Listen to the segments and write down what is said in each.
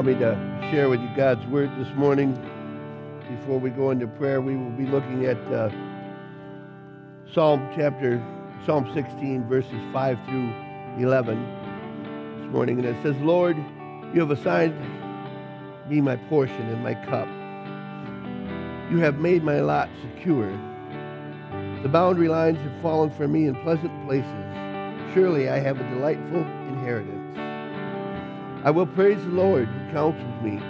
allow me to share with you God's word this morning. Before we go into prayer, we will be looking at uh, Psalm chapter, Psalm 16, verses 5 through 11 this morning. And it says, Lord, you have assigned me my portion and my cup. You have made my lot secure. The boundary lines have fallen for me in pleasant places. Surely I have a delightful inheritance. I will praise the Lord who counsels me.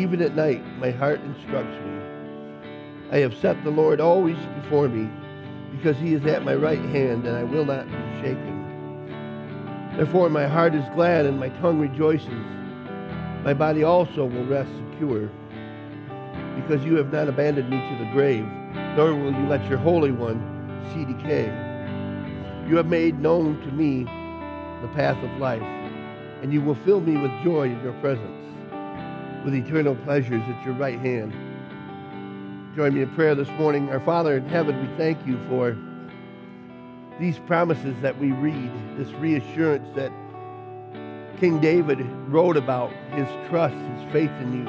Even at night, my heart instructs me. I have set the Lord always before me, because he is at my right hand, and I will not be shaken. Therefore, my heart is glad, and my tongue rejoices. My body also will rest secure, because you have not abandoned me to the grave, nor will you let your Holy One see decay. You have made known to me the path of life and you will fill me with joy in your presence, with eternal pleasures at your right hand. Join me in prayer this morning. Our Father in heaven, we thank you for these promises that we read, this reassurance that King David wrote about, his trust, his faith in you,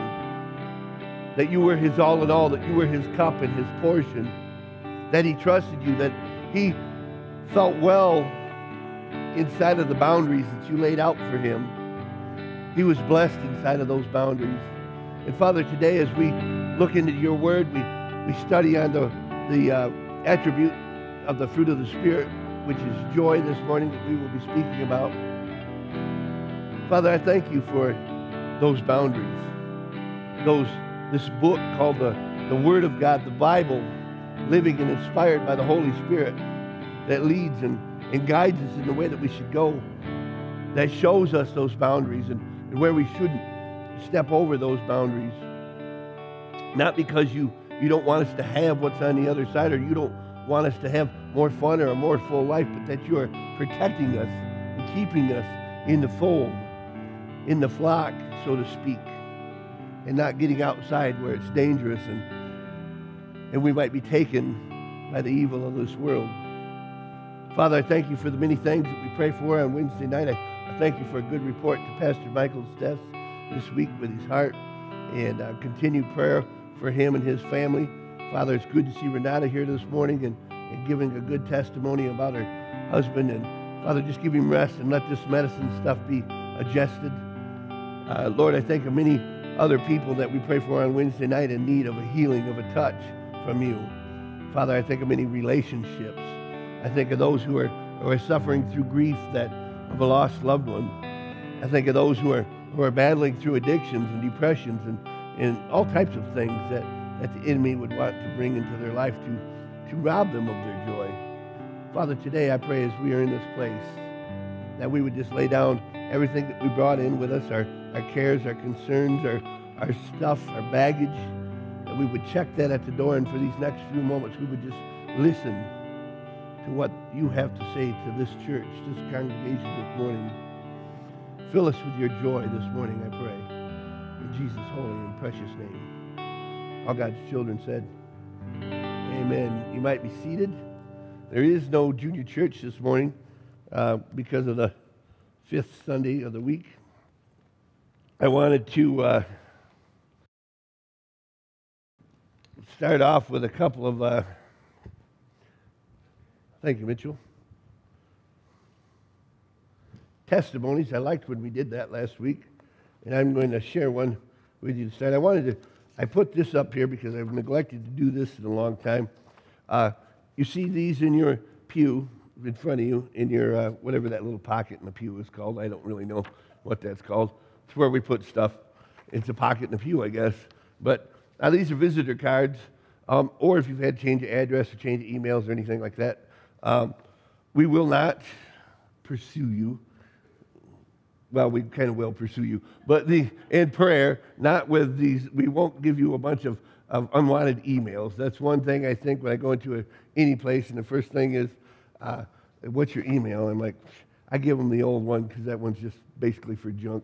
that you were his all in all, that you were his cup and his portion, that he trusted you, that he felt well inside of the boundaries that you laid out for him. He was blessed inside of those boundaries. And Father, today as we look into your word, we, we study on the, the uh, attribute of the fruit of the Spirit, which is joy this morning that we will be speaking about. Father, I thank you for those boundaries, those this book called the, the Word of God, the Bible, living and inspired by the Holy Spirit that leads and and guides us in the way that we should go, that shows us those boundaries and, and where we shouldn't step over those boundaries. Not because you, you don't want us to have what's on the other side or you don't want us to have more fun or a more full life, but that you are protecting us and keeping us in the fold, in the flock, so to speak, and not getting outside where it's dangerous and, and we might be taken by the evil of this world. Father, I thank you for the many things that we pray for on Wednesday night. I, I thank you for a good report to Pastor Michael's death this week with his heart and uh, continued prayer for him and his family. Father, it's good to see Renata here this morning and, and giving a good testimony about her husband. And Father, just give him rest and let this medicine stuff be adjusted. Uh, Lord, I think of many other people that we pray for on Wednesday night in need of a healing, of a touch from you. Father, I think of many relationships I think of those who are, who are suffering through grief that of a lost loved one. I think of those who are, who are battling through addictions and depressions and, and all types of things that, that the enemy would want to bring into their life to, to rob them of their joy. Father, today I pray as we are in this place that we would just lay down everything that we brought in with us, our, our cares, our concerns, our, our stuff, our baggage, that we would check that at the door. And for these next few moments, we would just listen to what you have to say to this church, this congregation this morning. Fill us with your joy this morning, I pray. In Jesus' holy and precious name. All God's children said, Amen. You might be seated. There is no junior church this morning uh, because of the fifth Sunday of the week. I wanted to uh, start off with a couple of. Uh, Thank you, Mitchell. Testimonies. I liked when we did that last week, and I'm going to share one with you to start. I wanted to, I put this up here because I've neglected to do this in a long time. Uh, you see these in your pew in front of you, in your, uh, whatever that little pocket in the pew is called. I don't really know what that's called. It's where we put stuff. It's a pocket in the pew, I guess. But uh, these are visitor cards, um, or if you've had change your address or change your emails or anything like that, um, we will not pursue you. Well, we kind of will pursue you, but the in prayer, not with these. We won't give you a bunch of, of unwanted emails. That's one thing I think when I go into a, any place, and the first thing is, uh, "What's your email?" I'm like, I give them the old one because that one's just basically for junk.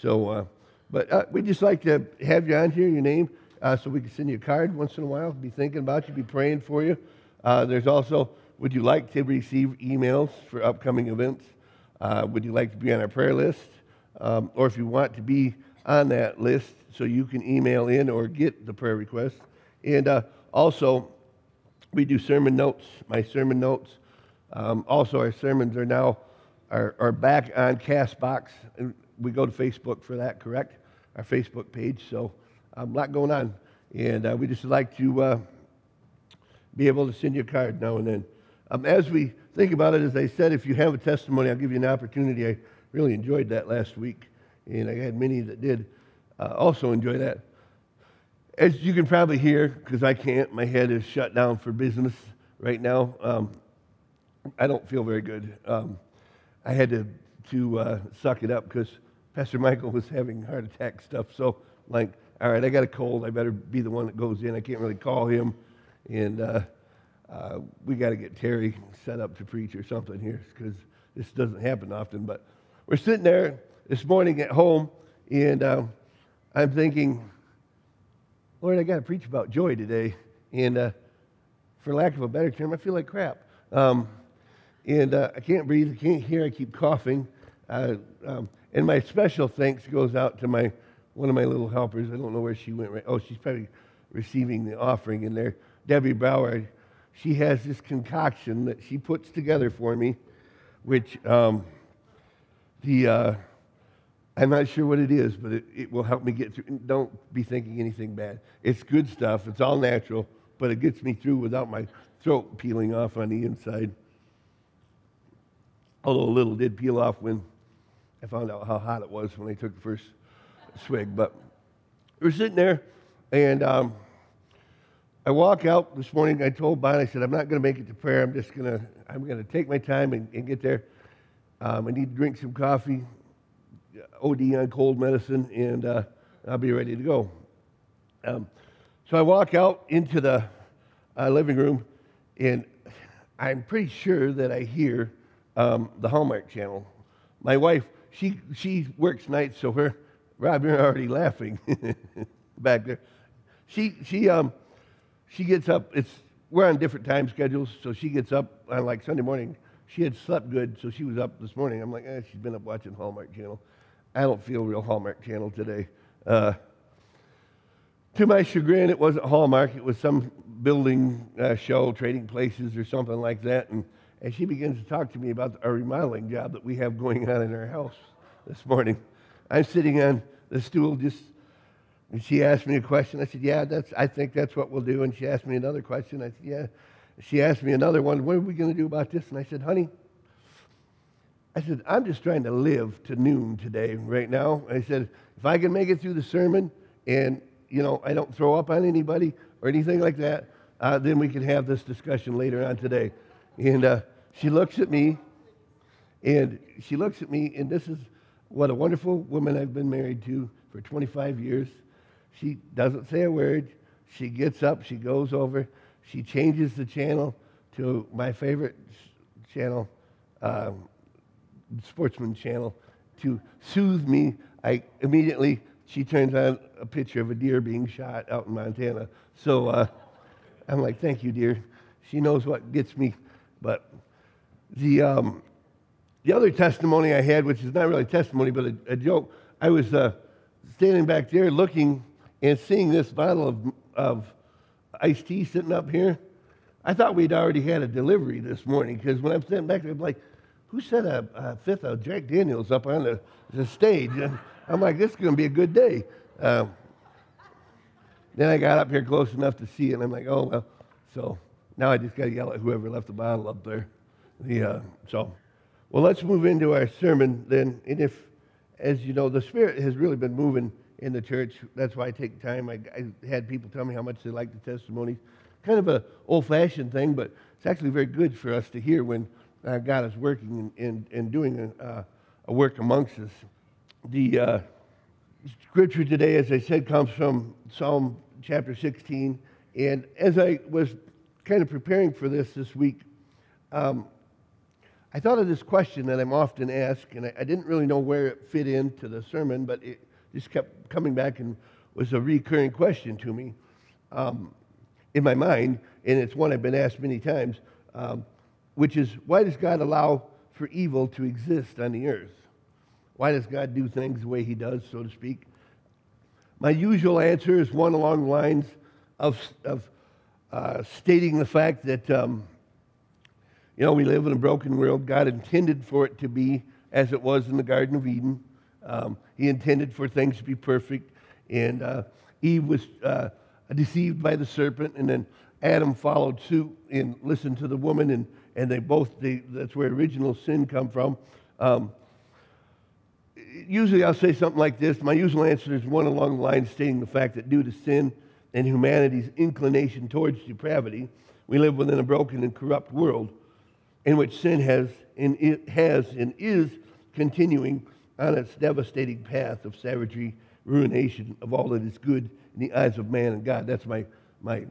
So, uh, but uh, we just like to have you on here, your name, uh, so we can send you a card once in a while. Be thinking about you, be praying for you. Uh, there's also would you like to receive emails for upcoming events? Uh, would you like to be on our prayer list? Um, or if you want to be on that list so you can email in or get the prayer requests. And uh, also, we do sermon notes, my sermon notes. Um, also, our sermons are now are, are back on Castbox. And we go to Facebook for that, correct? Our Facebook page. So um, a lot going on. And uh, we just like to uh, be able to send you a card now and then. Um, as we think about it, as I said, if you have a testimony, I'll give you an opportunity. I really enjoyed that last week, and I had many that did uh, also enjoy that. As you can probably hear, because I can't, my head is shut down for business right now. Um, I don't feel very good. Um, I had to, to uh, suck it up because Pastor Michael was having heart attack stuff. So, like, all right, I got a cold. I better be the one that goes in. I can't really call him. And uh, uh, we got to get Terry set up to preach or something here because this doesn't happen often. But we're sitting there this morning at home, and uh, I'm thinking, Lord, I got to preach about joy today. And uh, for lack of a better term, I feel like crap. Um, and uh, I can't breathe, I can't hear, I keep coughing. Uh, um, and my special thanks goes out to my one of my little helpers. I don't know where she went. Right. Oh, she's probably receiving the offering in there. Debbie Brower she has this concoction that she puts together for me, which um, the uh, I'm not sure what it is, but it, it will help me get through. Don't be thinking anything bad. It's good stuff. It's all natural, but it gets me through without my throat peeling off on the inside. Although a little did peel off when I found out how hot it was when I took the first swig. But we're sitting there, and um, I walk out this morning. I told Bon, I said, I'm not going to make it to prayer. I'm just going to, I'm going to take my time and, and get there. Um, I need to drink some coffee, OD on cold medicine, and uh, I'll be ready to go. Um, so I walk out into the uh, living room, and I'm pretty sure that I hear um, the Hallmark Channel. My wife, she she works nights, so her Rob, you're already laughing back there. She she um she gets up. It's we're on different time schedules, so she gets up on like Sunday morning. She had slept good, so she was up this morning. I'm like, eh, she's been up watching Hallmark Channel. I don't feel real Hallmark Channel today. Uh, to my chagrin, it wasn't Hallmark. It was some building uh, show, trading places, or something like that. And, and she begins to talk to me about a remodeling job that we have going on in our house this morning. I'm sitting on the stool just and she asked me a question. I said, Yeah, that's, I think that's what we'll do. And she asked me another question. I said, Yeah. She asked me another one. What are we going to do about this? And I said, Honey, I said, I'm just trying to live to noon today, right now. I said, if I can make it through the sermon and, you know, I don't throw up on anybody or anything like that, uh, then we can have this discussion later on today. And uh, she looks at me, and she looks at me, and this is what a wonderful woman I've been married to for 25 years. She doesn't say a word. She gets up, she goes over, she changes the channel to my favorite channel, um, Sportsman channel, to soothe me. I immediately, she turns on a picture of a deer being shot out in Montana. So uh, I'm like, thank you, dear. She knows what gets me. But the, um, the other testimony I had, which is not really testimony, but a, a joke, I was uh, standing back there looking and seeing this bottle of, of iced tea sitting up here, I thought we'd already had a delivery this morning because when I'm sitting back there, I'm like, who set a, a fifth of Jack Daniels up on the, the stage? And I'm like, this is going to be a good day. Um, then I got up here close enough to see it, and I'm like, oh, well. So now I just got to yell at whoever left the bottle up there. The, uh, so, well, let's move into our sermon then. And if, as you know, the Spirit has really been moving in the church. That's why I take time. I, I had people tell me how much they like the testimonies. Kind of an old-fashioned thing, but it's actually very good for us to hear when uh, God is working and, and, doing a, uh, a, work amongst us. The uh, scripture today, as I said, comes from Psalm chapter 16. And as I was kind of preparing for this this week, um, I thought of this question that I'm often asked, and I, I, didn't really know where it fit into the sermon, but it, just kept coming back and was a recurring question to me um, in my mind, and it's one I've been asked many times, um, which is why does God allow for evil to exist on the earth? Why does God do things the way He does, so to speak? my usual answer is one along the lines of, of uh, stating the fact that, um, you know, we live in a broken world. God intended for it to be as it was in the Garden of Eden. Um, he intended for things to be perfect. And uh, Eve was uh, deceived by the serpent, and then Adam followed suit and listened to the woman, and, and they both, they, that's where original sin come from. Um, usually I'll say something like this. My usual answer is one along the line stating the fact that due to sin and humanity's inclination towards depravity, we live within a broken and corrupt world in which sin has and, it has and is continuing on its devastating path of savagery, ruination of all that is good in the eyes of man and God. That's my, my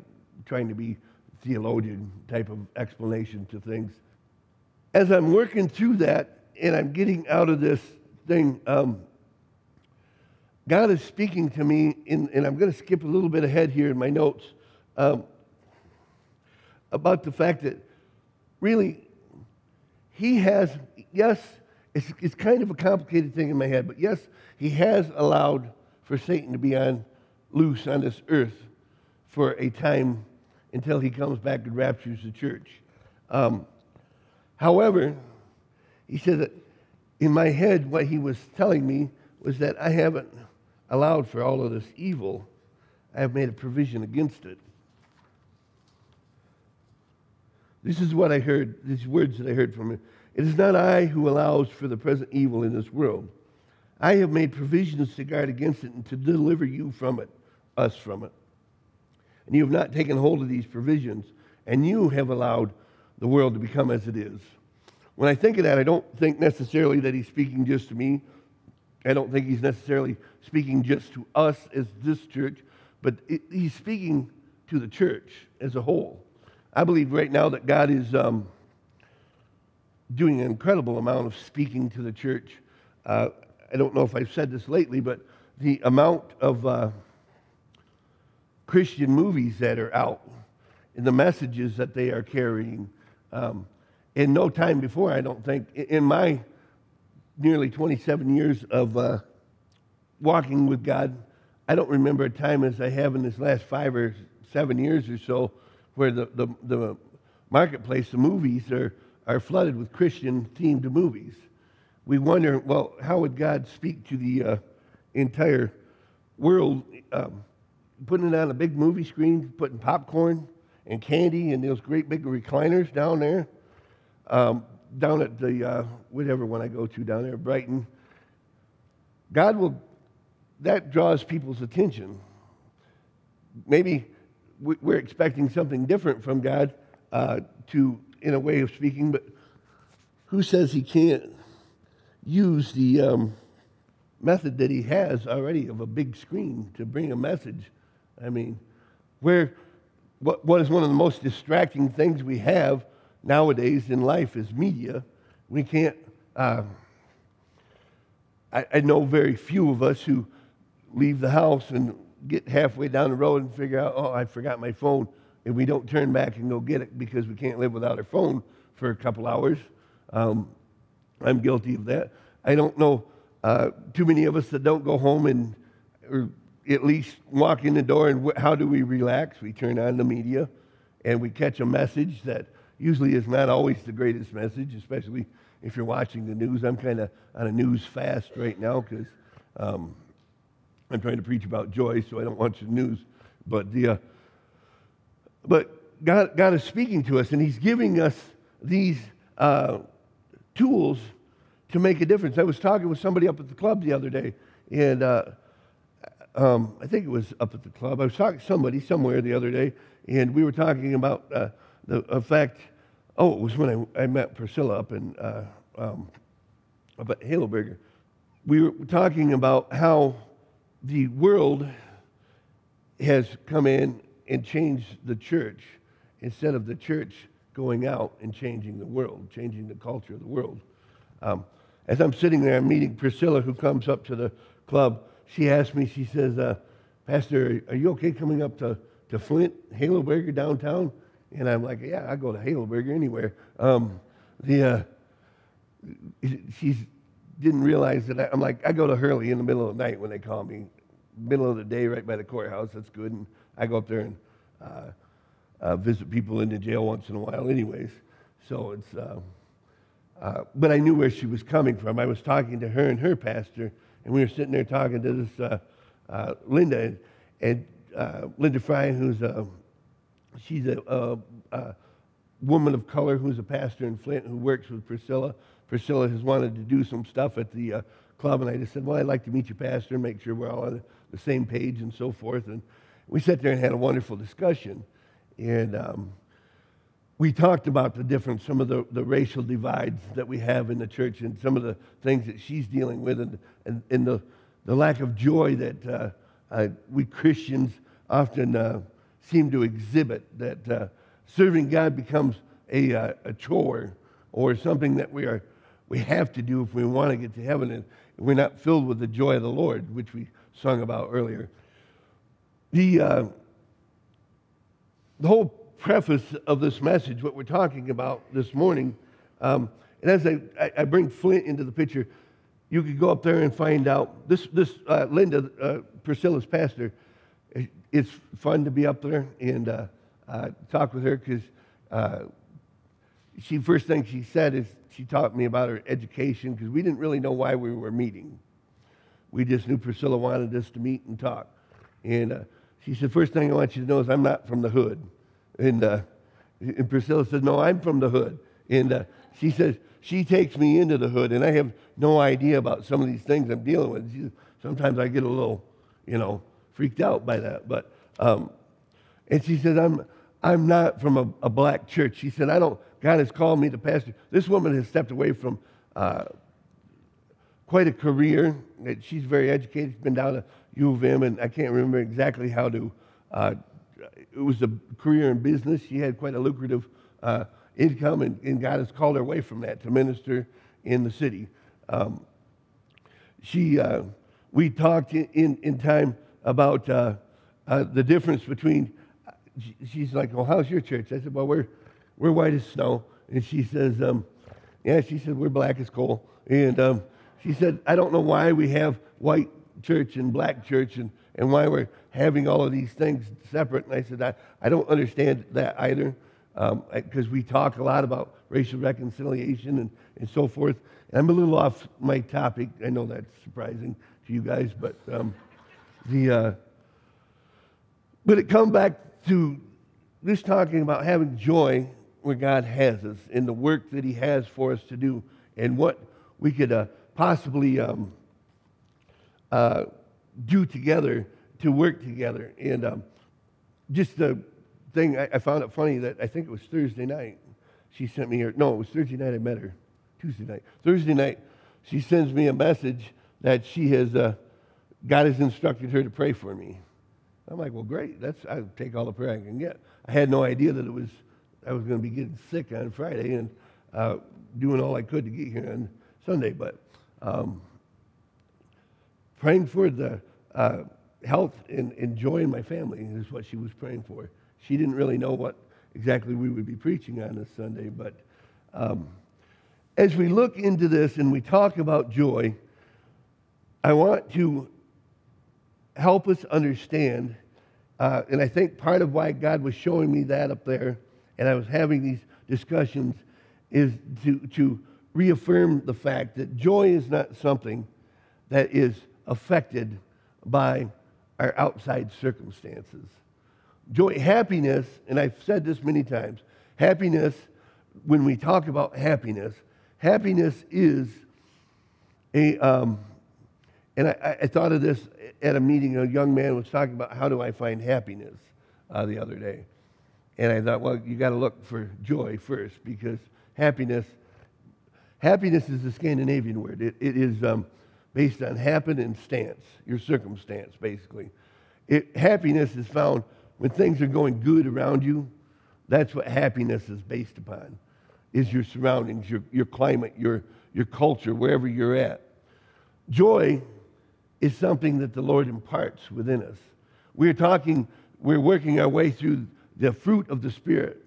trying to be theologian type of explanation to things. As I'm working through that and I'm getting out of this thing, um, God is speaking to me, in, and I'm going to skip a little bit ahead here in my notes um, about the fact that really He has, yes, it's, it's kind of a complicated thing in my head, but yes, He has allowed for Satan to be on loose on this earth for a time until He comes back and raptures the church. Um, however, He said that in my head, what He was telling me was that I haven't allowed for all of this evil, I have made a provision against it. This is what I heard, these words that I heard from him. It is not I who allows for the present evil in this world. I have made provisions to guard against it and to deliver you from it, us from it. And you have not taken hold of these provisions, and you have allowed the world to become as it is. When I think of that, I don't think necessarily that he's speaking just to me. I don't think he's necessarily speaking just to us as this church, but it, he's speaking to the church as a whole. I believe right now that God is um, doing an incredible amount of speaking to the church. Uh, I don't know if I've said this lately, but the amount of uh, Christian movies that are out and the messages that they are carrying. Um, in no time before, I don't think, in my nearly 27 years of uh, walking with God, I don't remember a time as I have in this last five or seven years or so where the, the, the marketplace, the movies, are, are flooded with Christian themed movies. We wonder, well, how would God speak to the uh, entire world? Um, putting it on a big movie screen, putting popcorn and candy and those great big recliners down there. Um, down at the uh, whatever one I go to down there, Brighton, God will, that draws people's attention. Maybe we're expecting something different from God uh, to, in a way of speaking, but who says he can't use the um, method that he has already of a big screen to bring a message? I mean, where what, what is one of the most distracting things we have nowadays in life is media. We can't, uh, I, I know very few of us who leave the house and get halfway down the road and figure out, oh, I forgot my phone, and we don't turn back and go get it because we can't live without our phone for a couple hours. Um, I'm guilty of that. I don't know uh, too many of us that don't go home and or at least walk in the door and how do we relax? We turn on the media and we catch a message that usually is not always the greatest message, especially if you're watching the news. I'm kind of on a news fast right now because um, I'm trying to preach about joy, so I don't watch the news. But the uh, but God, God is speaking to us, and He's giving us these uh, tools to make a difference. I was talking with somebody up at the club the other day, and uh, um, I think it was up at the club. I was talking to somebody somewhere the other day, and we were talking about uh, the effect. Oh, it was when I, I met Priscilla up in uh, um. We were talking about how the world has come in and change the church instead of the church going out and changing the world, changing the culture of the world. Um, as I'm sitting there, I'm meeting Priscilla, who comes up to the club. She asked me, she says, uh, Pastor, are you okay coming up to, to Flint, Haleburger downtown? And I'm like, yeah, I go to Haleburger anywhere. Um, the, uh, she didn't realize that I, am like, I go to Hurley in the middle of the night when they call me middle of the day right by the courthouse. That's good. And I go up there and uh, uh, visit people in the jail once in a while, anyways. So it's, uh, uh, but I knew where she was coming from. I was talking to her and her pastor, and we were sitting there talking to this uh, uh, Linda, and, and Linda Fry, who's a, she's a, a, a, woman of color who's a pastor in Flint who works with Priscilla. Priscilla has wanted to do some stuff at the uh, club, and I just said, well, I'd like to meet your pastor and make sure we're all on the same page and so forth. And we sat there and had a wonderful discussion. And um, we talked about the different, some of the, the racial divides that we have in the church and some of the things that she's dealing with and, and, and the, the lack of joy that uh, uh, we Christians often uh, seem to exhibit, that uh, serving God becomes a, uh, a chore or something that we, are, we have to do if we want to get to heaven and we're not filled with the joy of the Lord, which we sung about earlier. The, uh, the whole preface of this message, what we're talking about this morning, um, and as I, I, bring Flint into the picture, you could go up there and find out. This, this uh, Linda, uh, Priscilla's pastor, it's fun to be up there and uh, uh talk with her because uh, she first thing she said is she taught me about her education because we didn't really know why we were meeting. We just knew Priscilla wanted us to meet and talk, and uh, she said, first thing I want you to know is I'm not from the hood. And, uh, and Priscilla said, no, I'm from the hood. And uh, she says, she takes me into the hood, and I have no idea about some of these things I'm dealing with. She, sometimes I get a little, you know, freaked out by that. But, um, and she said, I'm, I'm not from a, a, black church. She said, I don't, God has called me to pastor. This woman has stepped away from uh, quite a career. She's very educated. She's been down to U of M, and I can't remember exactly how to. Uh, it was a career in business. She had quite a lucrative uh, income, and, and, God has called her away from that to minister in the city. Um, she, uh, we talked in, in time about uh, uh, the difference between. She's like, "Well, how's your church?" I said, "Well, we're we're white as snow," and she says, um, "Yeah." She said, "We're black as coal," and um, she said, "I don't know why we have white church and black church and, and why we're having all of these things separate. And I said, I, I don't understand that either because um, we talk a lot about racial reconciliation and, and so forth. And I'm a little off my topic. I know that's surprising to you guys, but um, the uh, but it comes back to this talking about having joy where God has us in the work that He has for us to do and what we could uh, possibly um, uh, do together to work together. And um, just the thing, I, I, found it funny that I think it was Thursday night. She sent me her, no, it was Thursday night I met her. Tuesday night. Thursday night, she sends me a message that she has, uh, God has instructed her to pray for me. I'm like, well, great. That's I take all the prayer I can get. I had no idea that it was I was going to be getting sick on Friday and uh, doing all I could to get here on Sunday. But um, praying for the uh, health and, joy in my family is what she was praying for. She didn't really know what exactly we would be preaching on this Sunday, but um, as we look into this and we talk about joy, I want to help us understand, uh, and I think part of why God was showing me that up there, and I was having these discussions, is to, to reaffirm the fact that joy is not something that is affected by our outside circumstances. Joy, happiness, and I've said this many times, happiness, when we talk about happiness, happiness is a, um, and I, I, thought of this at a meeting, a young man was talking about how do I find happiness uh, the other day. And I thought, well, you got to look for joy first because happiness, happiness is a Scandinavian word. It, it is, um, based on happen and stance, your circumstance, basically. It, happiness is found when things are going good around you. That's what happiness is based upon, is your surroundings, your, your climate, your, your culture, wherever you're at. Joy is something that the Lord imparts within us. We're talking, we're working our way through the fruit of the Spirit.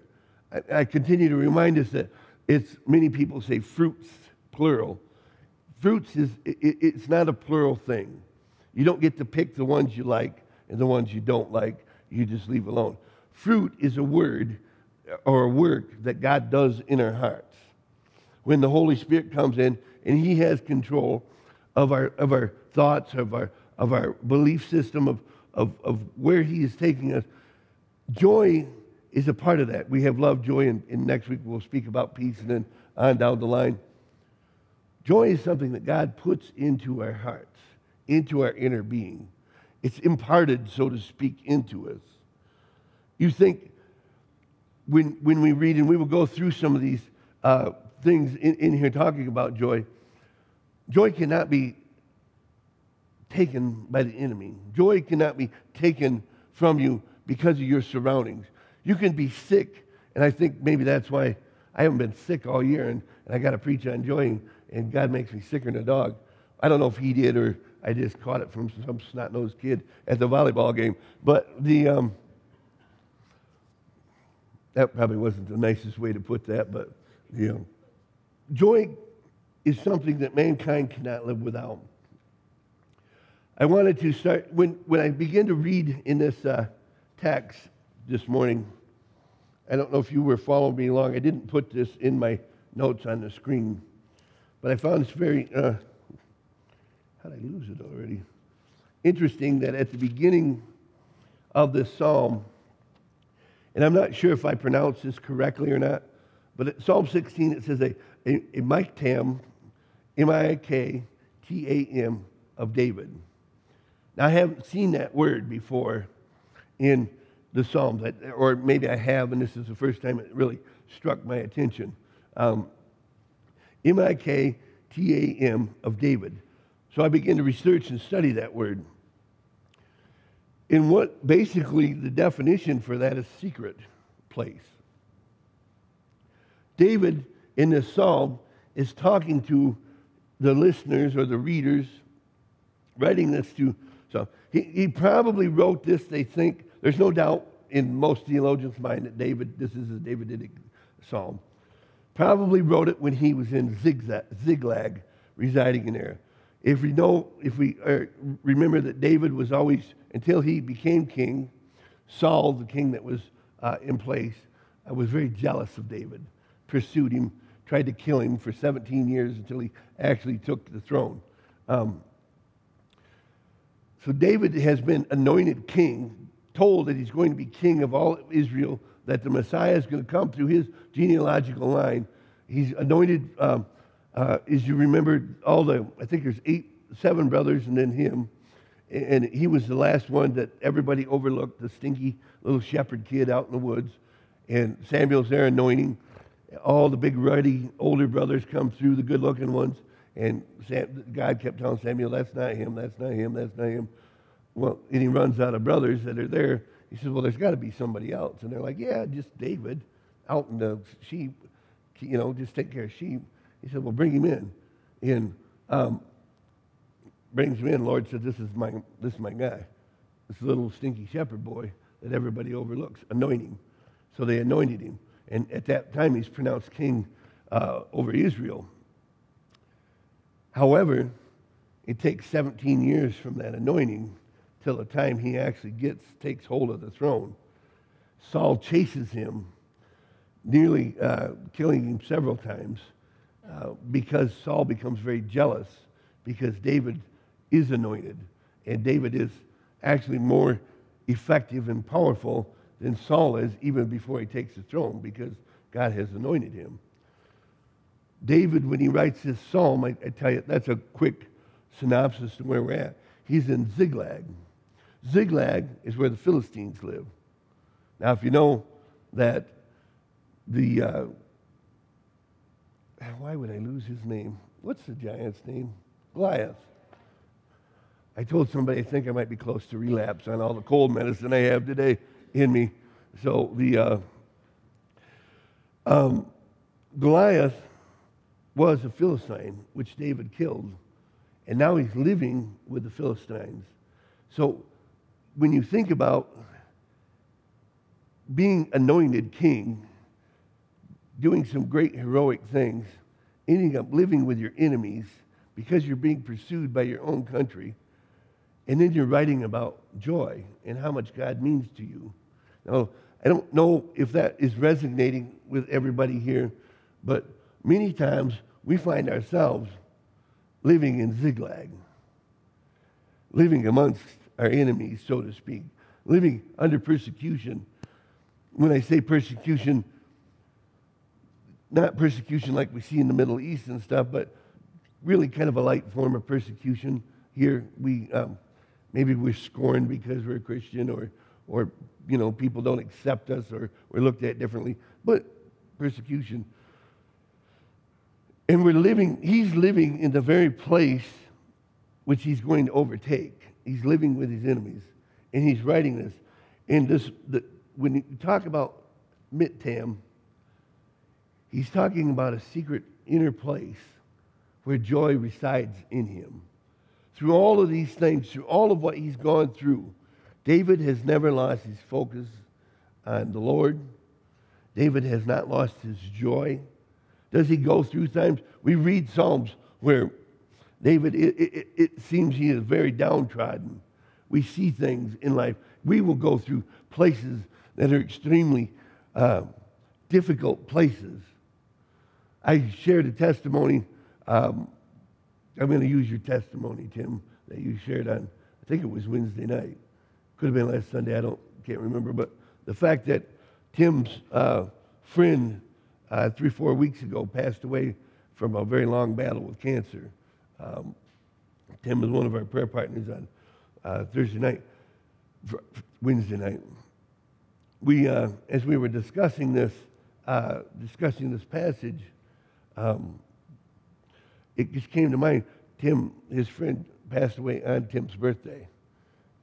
I, I continue to remind us that it's, many people say fruits, plural fruits is it, it's not a plural thing You don't get to pick the ones you like and the ones you don't like. You just leave alone. Fruit is a word or a work that God does in our hearts. When the Holy Spirit comes in and He has control of our, of our thoughts, of our, of our belief system, of, of, of where He is taking us, joy is a part of that. We have love, joy, and, and next week we'll speak about peace and then on down the line. Joy is something that God puts into our hearts, into our inner being. It's imparted, so to speak, into us. You think when, when we read, and we will go through some of these uh, things in, in here talking about joy, joy cannot be taken by the enemy. Joy cannot be taken from you because of your surroundings. You can be sick, and I think maybe that's why I haven't been sick all year, and, and I got to preach on joy, and God makes me sicker than a dog. I don't know if He did or I just caught it from some snot nosed kid at the volleyball game. But the um, that probably wasn't the nicest way to put that, but you know, joy is something that mankind cannot live without. I wanted to start when when I began to read in this uh, text this morning. I don't know if you were following me along. I didn't put this in my notes on the screen, but I found this very. Uh, how did I lose it already? Interesting that at the beginning of this psalm, and I'm not sure if I pronounce this correctly or not, but at Psalm 16 it says a, a, a Miktam, M-I-K-T-A-M of David. Now I haven't seen that word before in the Psalms, or maybe I have, and this is the first time it really struck my attention. Um, M-I-K-T-A-M of David. So I began to research and study that word. In what basically the definition for that is secret place. David in this psalm is talking to the listeners or the readers, writing this to. So he, he probably wrote this, they think, there's no doubt in most theologians' mind that David, this is a Davidic psalm, probably wrote it when he was in Ziklag, residing in there. If we know, if we uh, remember that David was always, until he became king, Saul, the king that was uh, in place, uh, was very jealous of David, pursued him, tried to kill him for 17 years until he actually took the throne. Um, so David has been anointed king, told that he's going to be king of all Israel, that the Messiah is going to come through his genealogical line. He's anointed. Um, uh, as you remember, all the, I think there's eight, seven brothers and then him. And he was the last one that everybody overlooked, the stinky little shepherd kid out in the woods. And Samuel's there anointing. All the big, ruddy older brothers come through, the good looking ones. And Sam, God kept telling Samuel, that's not him, that's not him, that's not him. Well, and he runs out of brothers that are there. He says, well, there's got to be somebody else. And they're like, yeah, just David out in the sheep, you know, just take care of sheep. He said, Well, bring him in. And um, brings him in. Lord said, This is my this is my guy. This little stinky shepherd boy that everybody overlooks. Anoint him. So they anointed him. And at that time he's pronounced king uh, over Israel. However, it takes 17 years from that anointing till the time he actually gets takes hold of the throne. Saul chases him, nearly uh, killing him several times. Uh, because Saul becomes very jealous because David is anointed. And David is actually more effective and powerful than Saul is even before he takes the throne because God has anointed him. David, when he writes this psalm, I, I tell you, that's a quick synopsis of where we're at. He's in Ziklag. Ziklag is where the Philistines live. Now, if you know that the uh, why would I lose his name? What's the giant's name? Goliath. I told somebody I think I might be close to relapse on all the cold medicine I have today in me. So the uh, um, Goliath was a Philistine, which David killed, and now he's living with the Philistines. So when you think about being anointed king, doing some great heroic things, ending up living with your enemies because you're being pursued by your own country, And then you're writing about joy and how much God means to you. Now, I don't know if that is resonating with everybody here, but many times we find ourselves living in Ziklag, living amongst our enemies, so to speak, living under persecution. When I say persecution, not persecution like we see in the Middle East and stuff, but really kind of a light form of persecution here. We um, maybe we're scorned because we're a Christian, or or you know people don't accept us, or we're looked at differently. But persecution, and we're living. He's living in the very place which he's going to overtake. He's living with his enemies, and he's writing this. And this, the, when you talk about Miktam, he's talking about a secret inner place where joy resides in him. Through all of these things, through all of what he's gone through, David has never lost his focus on the Lord. David has not lost his joy. Does he go through times? We read Psalms where David, it, it, it seems he is very downtrodden. We see things in life. We will go through places that are extremely uh, difficult places. I shared a testimony um, I'm going to use your testimony, Tim, that you shared on, I think it was Wednesday night. Could have been last Sunday, I don't, can't remember. But the fact that Tim's uh, friend uh, three, four weeks ago passed away from a very long battle with cancer. Um, Tim was one of our prayer partners on uh, Thursday night, Wednesday night. We, uh, as we were discussing this, uh, discussing this passage, um, it just came to mind. Tim, his friend, passed away on Tim's birthday.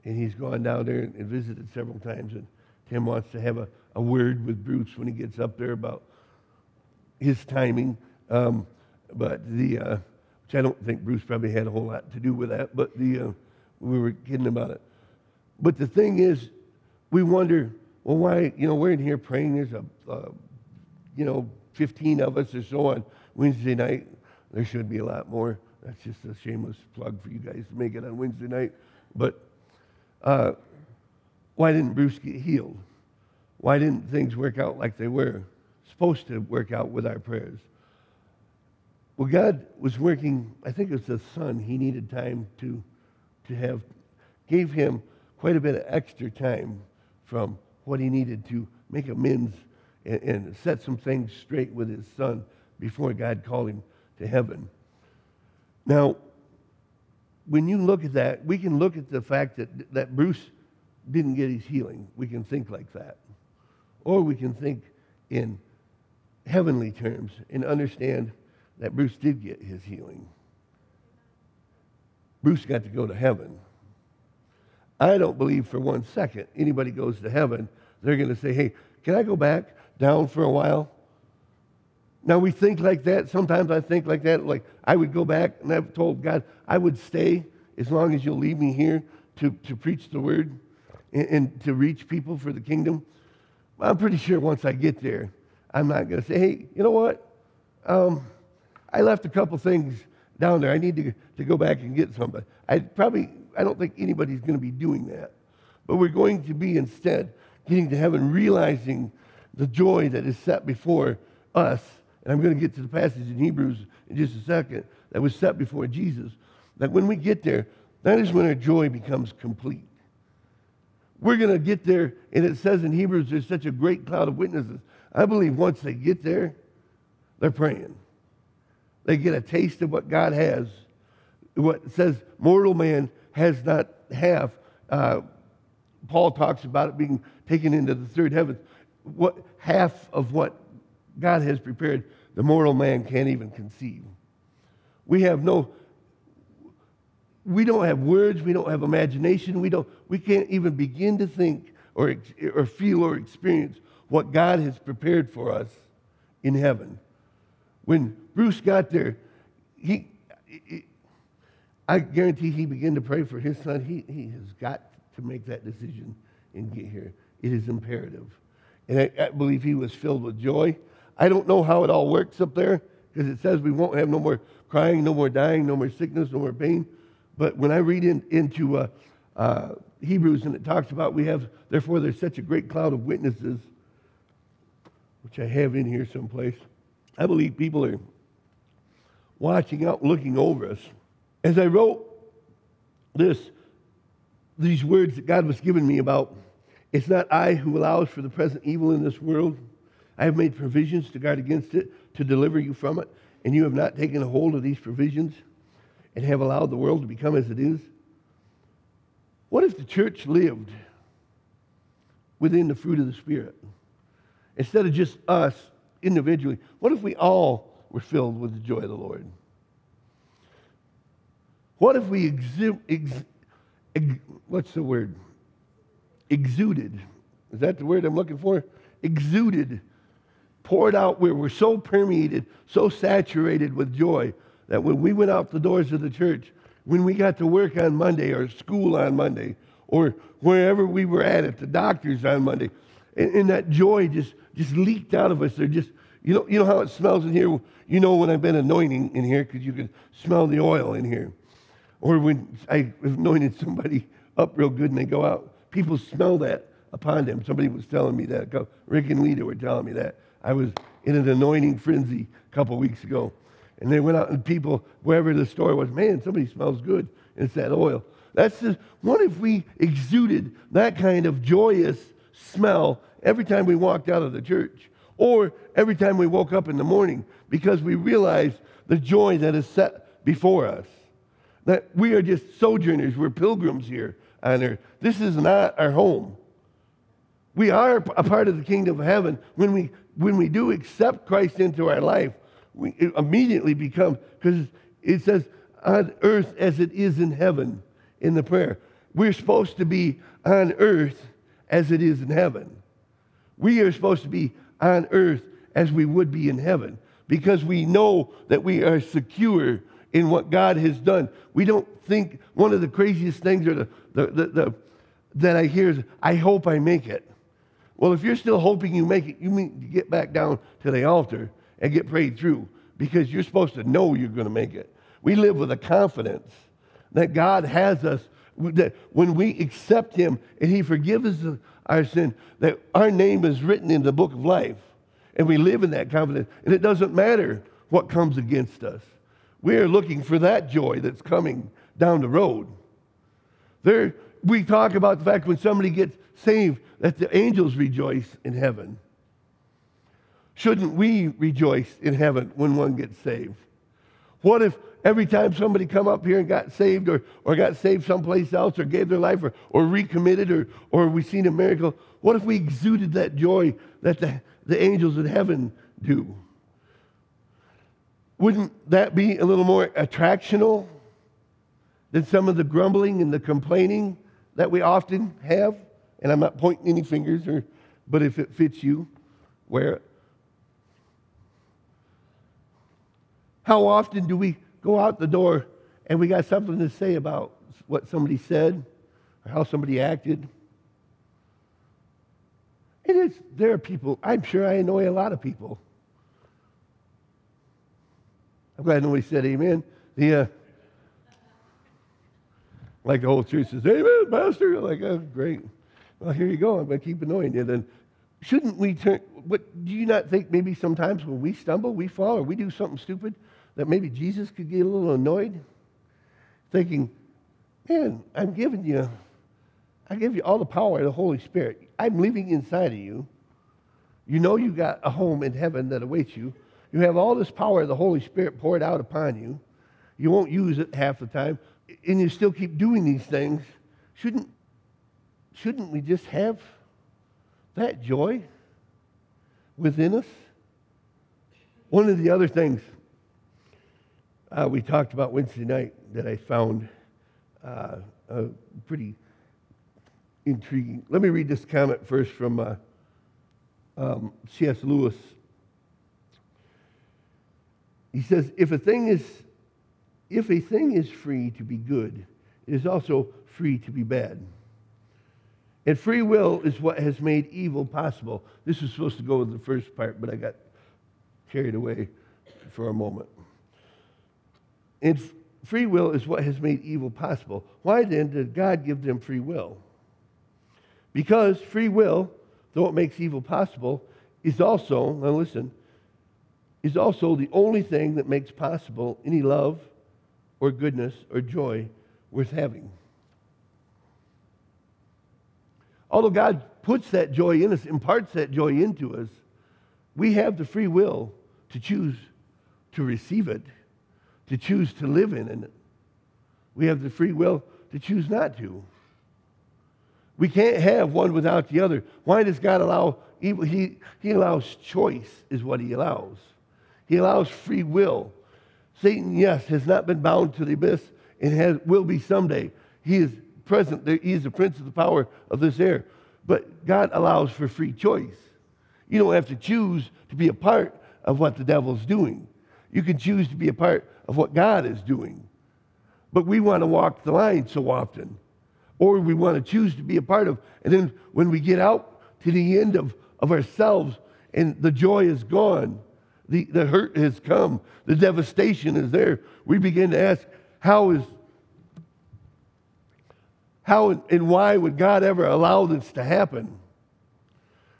And he's gone down there and visited several times. And Tim wants to have a, a word with Bruce when he gets up there about his timing. Um, but the, uh, which I don't think Bruce probably had a whole lot to do with that, but the, uh, we were kidding about it. But the thing is, we wonder, well, why, you know, we're in here praying. There's a, uh, you know, 15 of us or so on Wednesday night. There should be a lot more. That's just a shameless plug for you guys to make it on Wednesday night. But uh, why didn't Bruce get healed? Why didn't things work out like they were supposed to work out with our prayers? Well, God was working, I think it was the son he needed time to, to have, gave him quite a bit of extra time from what he needed to make amends and, and set some things straight with his son before God called him to heaven. Now, when you look at that, we can look at the fact that, that Bruce didn't get his healing. We can think like that. Or we can think in heavenly terms and understand that Bruce did get his healing. Bruce got to go to heaven. I don't believe for one second anybody goes to heaven, they're going to say, hey, can I go back down for a while? Now we think like that. Sometimes I think like that. Like I would go back and I've told God, I would stay as long as you'll leave me here to, to preach the word and, and to reach people for the kingdom. I'm pretty sure once I get there, I'm not going to say, hey, you know what? Um, I left a couple things down there. I need to, to go back and get some. But I probably, I don't think anybody's going to be doing that. But we're going to be instead getting to heaven, realizing the joy that is set before us and I'm going to get to the passage in Hebrews in just a second that was set before Jesus, that when we get there, that is when our joy becomes complete. We're going to get there, and it says in Hebrews there's such a great cloud of witnesses. I believe once they get there, they're praying. They get a taste of what God has. What says mortal man has not half. Uh, Paul talks about it being taken into the third heaven. What half of what God has prepared, the mortal man can't even conceive. We have no, we don't have words, we don't have imagination, we, don't, we can't even begin to think or, or feel or experience what God has prepared for us in heaven. When Bruce got there, he, he I guarantee he began to pray for his son. He, he has got to make that decision and get here. It is imperative. And I, I believe he was filled with joy. I don't know how it all works up there because it says we won't have no more crying, no more dying, no more sickness, no more pain. But when I read in, into uh, uh, Hebrews and it talks about we have, therefore, there's such a great cloud of witnesses, which I have in here someplace. I believe people are watching out, looking over us. As I wrote this, these words that God was giving me about it's not I who allows for the present evil in this world. I have made provisions to guard against it, to deliver you from it, and you have not taken a hold of these provisions and have allowed the world to become as it is. What if the church lived within the fruit of the Spirit? Instead of just us individually, what if we all were filled with the joy of the Lord? What if we exu- ex- ex- what's the word? Exuded. Is that the word I'm looking for? Exuded. Poured out where we're so permeated, so saturated with joy that when we went out the doors of the church, when we got to work on Monday or school on Monday or wherever we were at at the doctor's on Monday, and, and that joy just, just leaked out of us. They're just, you know, you know how it smells in here? You know when I've been anointing in here because you can smell the oil in here. Or when I've anointed somebody up real good and they go out, people smell that upon them. Somebody was telling me that. Rick and Lita were telling me that. I was in an anointing frenzy a couple weeks ago. And they went out and people, wherever the store was, man, somebody smells good. And it's that oil. That's just, what if we exuded that kind of joyous smell every time we walked out of the church? Or every time we woke up in the morning because we realized the joy that is set before us. That we are just sojourners, we're pilgrims here on earth. This is not our home. We are a part of the kingdom of heaven when we, when we do accept Christ into our life we immediately become, because it says, on earth as it is in heaven in the prayer. We're supposed to be on earth as it is in heaven. We are supposed to be on earth as we would be in heaven because we know that we are secure in what God has done. We don't think one of the craziest things or the, the, the, the that I hear is, I hope I make it. Well, if you're still hoping you make it, you need to get back down to the altar and get prayed through because you're supposed to know you're going to make it. We live with a confidence that God has us, that when we accept Him and He forgives our sin, that our name is written in the book of life. And we live in that confidence. And it doesn't matter what comes against us. We are looking for that joy that's coming down the road. There, we talk about the fact when somebody gets saved that the angels rejoice in heaven. Shouldn't we rejoice in heaven when one gets saved? What if every time somebody come up here and got saved or, or got saved someplace else or gave their life or, or recommitted or, or we seen a miracle, what if we exuded that joy that the, the angels in heaven do? Wouldn't that be a little more attractional than some of the grumbling and the complaining that we often have? And I'm not pointing any fingers, or, but if it fits you, wear it. How often do we go out the door and we got something to say about what somebody said or how somebody acted? It is, there are people, I'm sure I annoy a lot of people. I'm glad nobody said amen. The, uh, like the whole church says, amen, pastor. Like, oh, great. Well, here you go. I'm going to keep annoying you. Then shouldn't we turn, what, do you not think maybe sometimes when we stumble, we fall, or we do something stupid, that maybe Jesus could get a little annoyed, thinking, man, I'm giving you, I give you all the power of the Holy Spirit. I'm living inside of you. You know you got a home in heaven that awaits you. You have all this power of the Holy Spirit poured out upon you. You won't use it half the time, and you still keep doing these things. Shouldn't, shouldn't we just have that joy within us? One of the other things uh, we talked about Wednesday night that I found uh, pretty intriguing. Let me read this comment first from uh, um, C.S. Lewis. He says, if a thing is if a thing is free to be good, it is also free to be bad. And free will is what has made evil possible. This was supposed to go with the first part, but I got carried away for a moment. And free will is what has made evil possible. Why then did God give them free will? Because free will, though it makes evil possible, is also, now listen, is also the only thing that makes possible any love or goodness or joy worth having. Although God puts that joy in us, imparts that joy into us, we have the free will to choose to receive it, to choose to live in it. We have the free will to choose not to. We can't have one without the other. Why does God allow evil? He, he allows choice, is what He allows. He allows free will. Satan, yes, has not been bound to the abyss and has, will be someday. He is present. there. He is the prince of the power of this air. But God allows for free choice. You don't have to choose to be a part of what the devil's doing. You can choose to be a part of what God is doing. But we want to walk the line so often. Or we want to choose to be a part of. And then when we get out to the end of, of ourselves and the joy is gone, the, the hurt has come, the devastation is there, we begin to ask, how is how and why would God ever allow this to happen?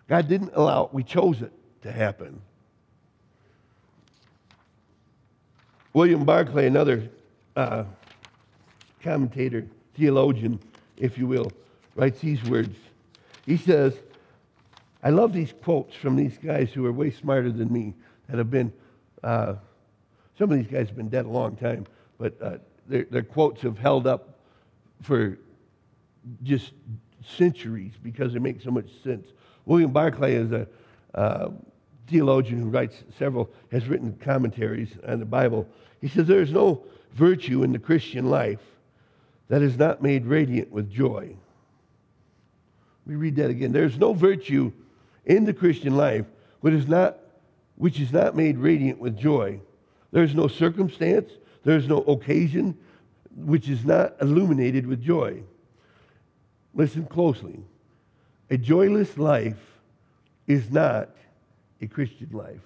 God didn't allow it, we chose it to happen. William Barclay, another uh, commentator, theologian, if you will, writes these words. He says, I love these quotes from these guys who are way smarter than me that have been, uh, some of these guys have been dead a long time, but uh, their, their quotes have held up for just centuries because they make so much sense. William Barclay is a uh, theologian who writes several, has written commentaries on the Bible. He says there is no virtue in the Christian life that is not made radiant with joy. We read that again. There's no virtue in the Christian life which is not, which is not made radiant with joy. There's no circumstance, there's no occasion which is not illuminated with joy. Listen closely. A joyless life is not a Christian life.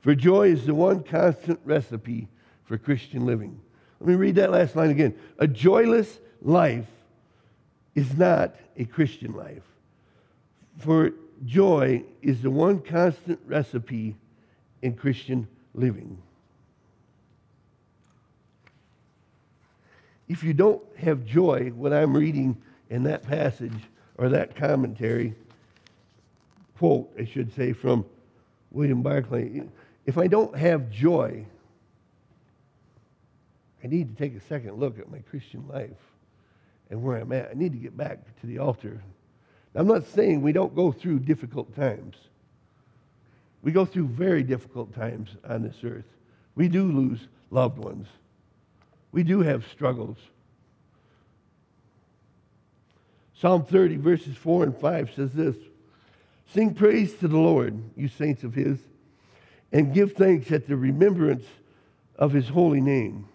For joy is the one constant recipe for Christian living. Let me read that last line again. A joyless life is not a Christian life. For joy is the one constant recipe in Christian living. if you don't have joy, what I'm reading in that passage or that commentary, quote, I should say, from William Barclay, if I don't have joy, I need to take a second look at my Christian life and where I'm at. I need to get back to the altar. I'm not saying we don't go through difficult times. We go through very difficult times on this earth. We do lose loved ones. We do have struggles. Psalm 30, verses 4 and 5 says this Sing praise to the Lord, you saints of His, and give thanks at the remembrance of His holy name.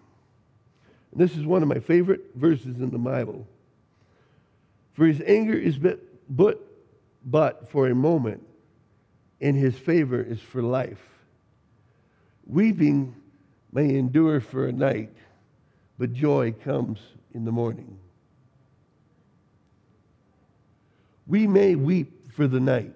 And this is one of my favorite verses in the Bible. For His anger is but, but, but for a moment, and His favor is for life. Weeping may endure for a night but joy comes in the morning. We may weep for the night.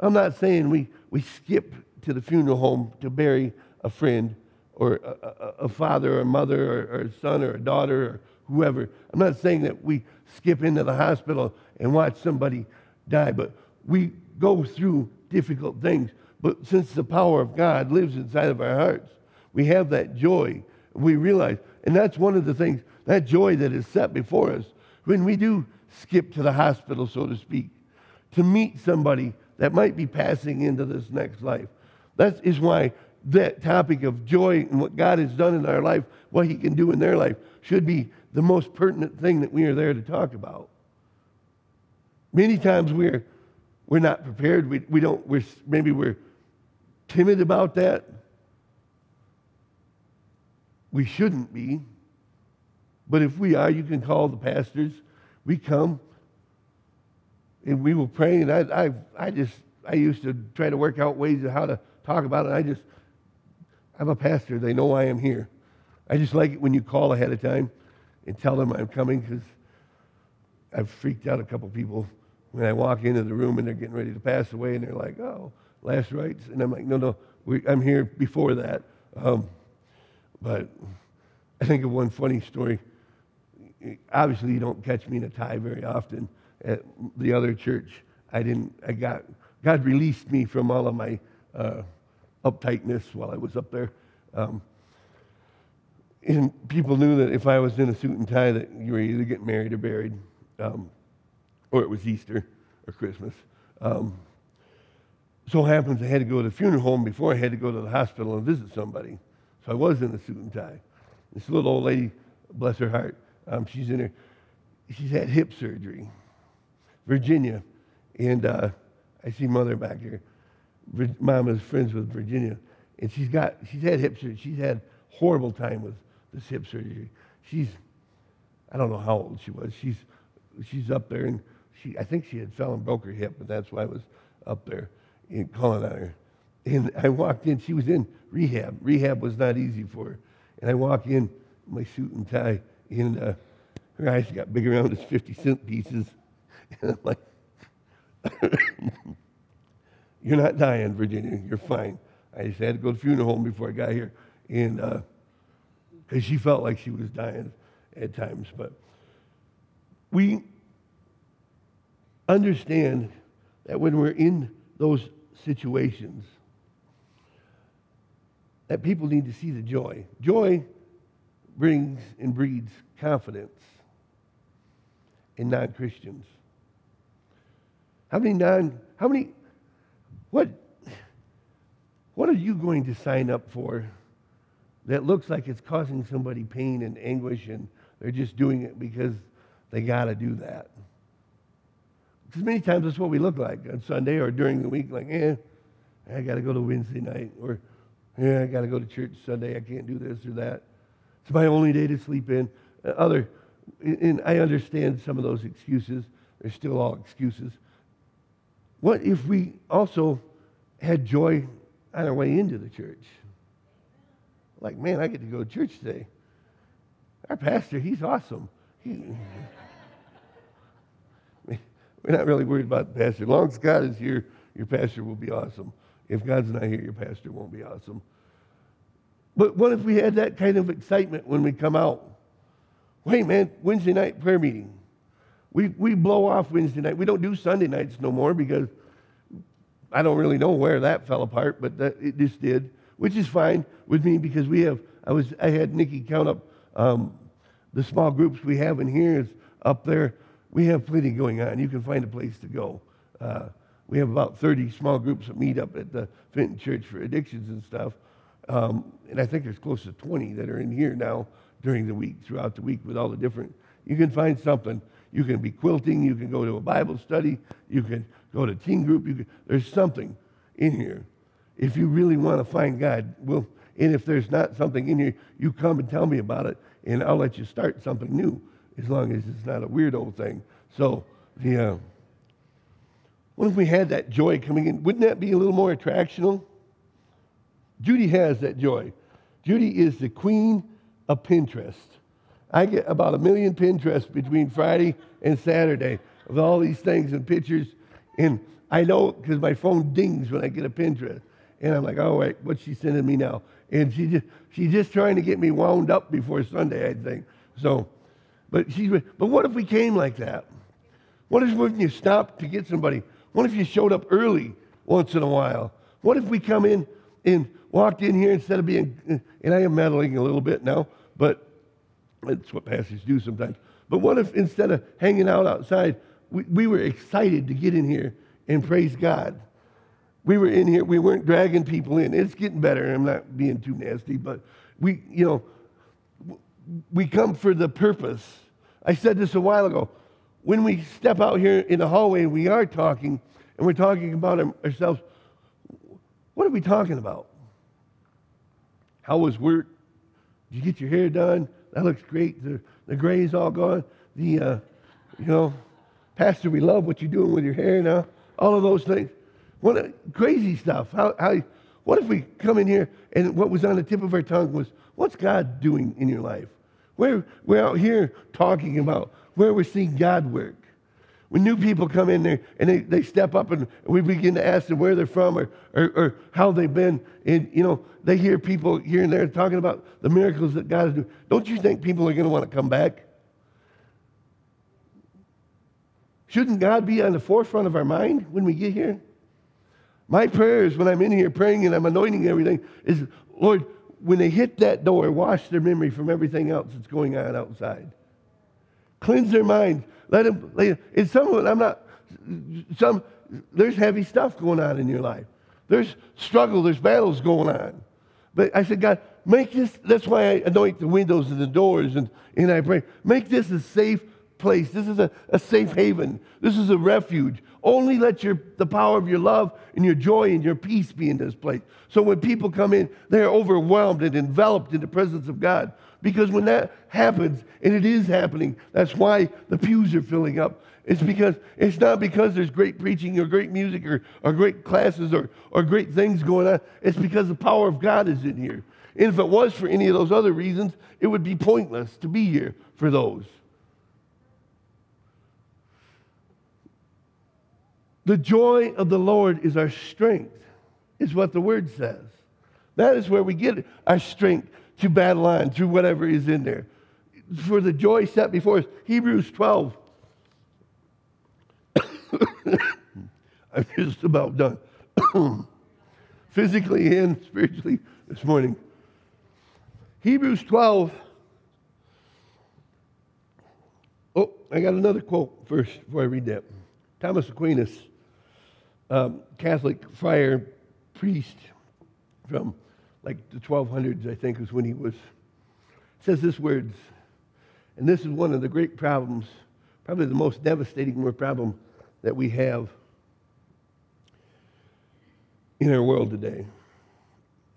I'm not saying we, we skip to the funeral home to bury a friend or a, a, a father or mother or, or, a son or a daughter or whoever. I'm not saying that we skip into the hospital and watch somebody die, but we go through difficult things. But since the power of God lives inside of our hearts, we have that joy. We realize and that's one of the things, that joy that is set before us when we do skip to the hospital, so to speak, to meet somebody that might be passing into this next life. That is why that topic of joy and what God has done in our life, what He can do in their life, should be the most pertinent thing that we are there to talk about. Many times we're, we're not prepared. We, we don't, we're, maybe we're timid about that. We shouldn't be. But if we are, you can call the pastors. We come and we were praying. And I, I, I just, I used to try to work out ways of how to talk about it. I just, I'm a pastor. They know I am here. I just like it when you call ahead of time and tell them I'm coming because I've freaked out a couple people when I walk into the room and they're getting ready to pass away and they're like, oh, last rites. And I'm like, no, no, we, I'm here before that. Um, but I think of one funny story. Obviously, you don't catch me in a tie very often at the other church. I didn't, I got, God released me from all of my uh, uptightness while I was up there. Um, and people knew that if I was in a suit and tie, that you were either getting married or buried, um, or it was Easter or Christmas. Um, so happens I had to go to the funeral home before I had to go to the hospital and visit somebody. So I was in a suit and tie. This little old lady, bless her heart, um, she's in her, she's had hip surgery, Virginia, and uh, I see mother back here. Mom is friends with Virginia, and she's got she's had hip surgery. She's had horrible time with this hip surgery. She's I don't know how old she was. She's she's up there, and she I think she had fell and broke her hip, and that's why I was up there and calling on her. And I walked in. She was in rehab. Rehab was not easy for her. And I walk in my suit and tie, and uh, her eyes got big around as 50 cent pieces. Like, You're not dying, Virginia. You're fine. I just had to go to the funeral home before I got here. And because uh, she felt like she was dying at times. But we understand that when we're in those situations, that people need to see the joy. Joy brings and breeds confidence in non Christians. How many non, how many, what, what are you going to sign up for that looks like it's causing somebody pain and anguish and they're just doing it because they got to do that? Because many times that's what we look like on Sunday or during the week, like, eh, I got to go to Wednesday night, or yeah, I got to go to church Sunday. I can't do this or that. It's my only day to sleep in. Other, and I understand some of those excuses. They're still all excuses. What if we also had joy on our way into the church? Like, man, I get to go to church today. Our pastor, he's awesome. He, we're not really worried about the pastor. As long as God is here, your pastor will be awesome. If God's not here, your pastor won't be awesome. But what if we had that kind of excitement when we come out? Hey, man, Wednesday night prayer meeting. We, we blow off Wednesday night. We don't do Sunday nights no more because I don't really know where that fell apart, but that, it just did, which is fine with me because we have, I, was, I had Nikki count up um, the small groups we have in here is up there. We have plenty going on. You can find a place to go. Uh, we have about 30 small groups that meet up at the Fenton Church for addictions and stuff. Um, and I think there's close to 20 that are in here now during the week, throughout the week, with all the different. You can find something. You can be quilting. You can go to a Bible study. You can go to teen group. Can, there's something in here. If you really want to find God, well, and if there's not something in here, you come and tell me about it, and I'll let you start something new, as long as it's not a weird old thing. So, yeah. Uh, what if we had that joy coming in? Wouldn't that be a little more attractional? Judy has that joy. Judy is the queen of Pinterest. I get about a million Pinterest between Friday and Saturday of all these things and pictures. And I know because my phone dings when I get a Pinterest. And I'm like, oh, wait, what's she sending me now? And she just, she's just trying to get me wound up before Sunday, I think. So, but she's, but what if we came like that? What if when you stop to get somebody? What if you showed up early once in a while? What if we come in and walked in here instead of being, and I am meddling a little bit now, but that's what pastors do sometimes. But what if instead of hanging out outside, we, we were excited to get in here and praise God? We were in here, we weren't dragging people in. It's getting better. I'm not being too nasty, but we, you know, we come for the purpose. I said this a while ago when we step out here in the hallway, we are talking, and we're talking about ourselves. What are we talking about? How was work? Did you get your hair done? That looks great. The, the gray's all gone. The, uh, you know, Pastor, we love what you're doing with your hair now. All of those things. What crazy stuff. How, how, What if we come in here and what was on the tip of our tongue was, what's God doing in your life? We're, we're out here talking about where we're seeing God work. When new people come in there and they, they step up and we begin to ask them where they're from or, or, or how they've been, and you know, they hear people here and there talking about the miracles that God is doing. Don't you think people are going to want to come back? Shouldn't God be on the forefront of our mind when we get here? My prayers when I'm in here praying and I'm anointing everything is, Lord, when they hit that door, wash their memory from everything else that's going on outside. Cleanse their minds. Let him, let, in some of it, I'm not, some, there's heavy stuff going on in your life. There's struggle, there's battles going on. But I said, God, make this, that's why I anoint the windows and the doors and, and I pray, make this a safe place. This is a, a safe haven. This is a refuge. Only let your, the power of your love and your joy and your peace be in this place. So when people come in, they're overwhelmed and enveloped in the presence of God. Because when that happens, and it is happening, that's why the pews are filling up. It's because it's not because there's great preaching or great music or, or great classes or, or great things going on. It's because the power of God is in here. And if it was for any of those other reasons, it would be pointless to be here for those. The joy of the Lord is our strength, is what the word says. That is where we get our strength to battle on through whatever is in there. For the joy set before us. Hebrews 12. I'm just about done. Physically and spiritually this morning. Hebrews 12. Oh, I got another quote first before I read that. Thomas Aquinas um, Catholic friar priest from like the 1200s, I think, was when he was, says this words, and this is one of the great problems, probably the most devastating problem that we have in our world today.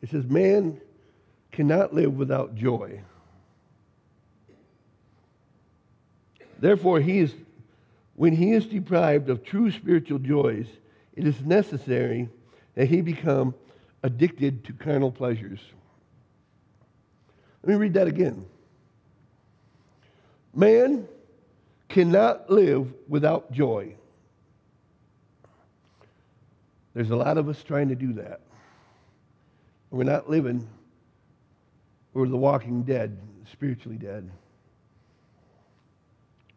It says, Man cannot live without joy. Therefore, he is, when he is deprived of true spiritual joys, it is necessary that he become addicted to carnal pleasures. Let me read that again. Man cannot live without joy. There's a lot of us trying to do that. We're not living, we're the walking dead, spiritually dead.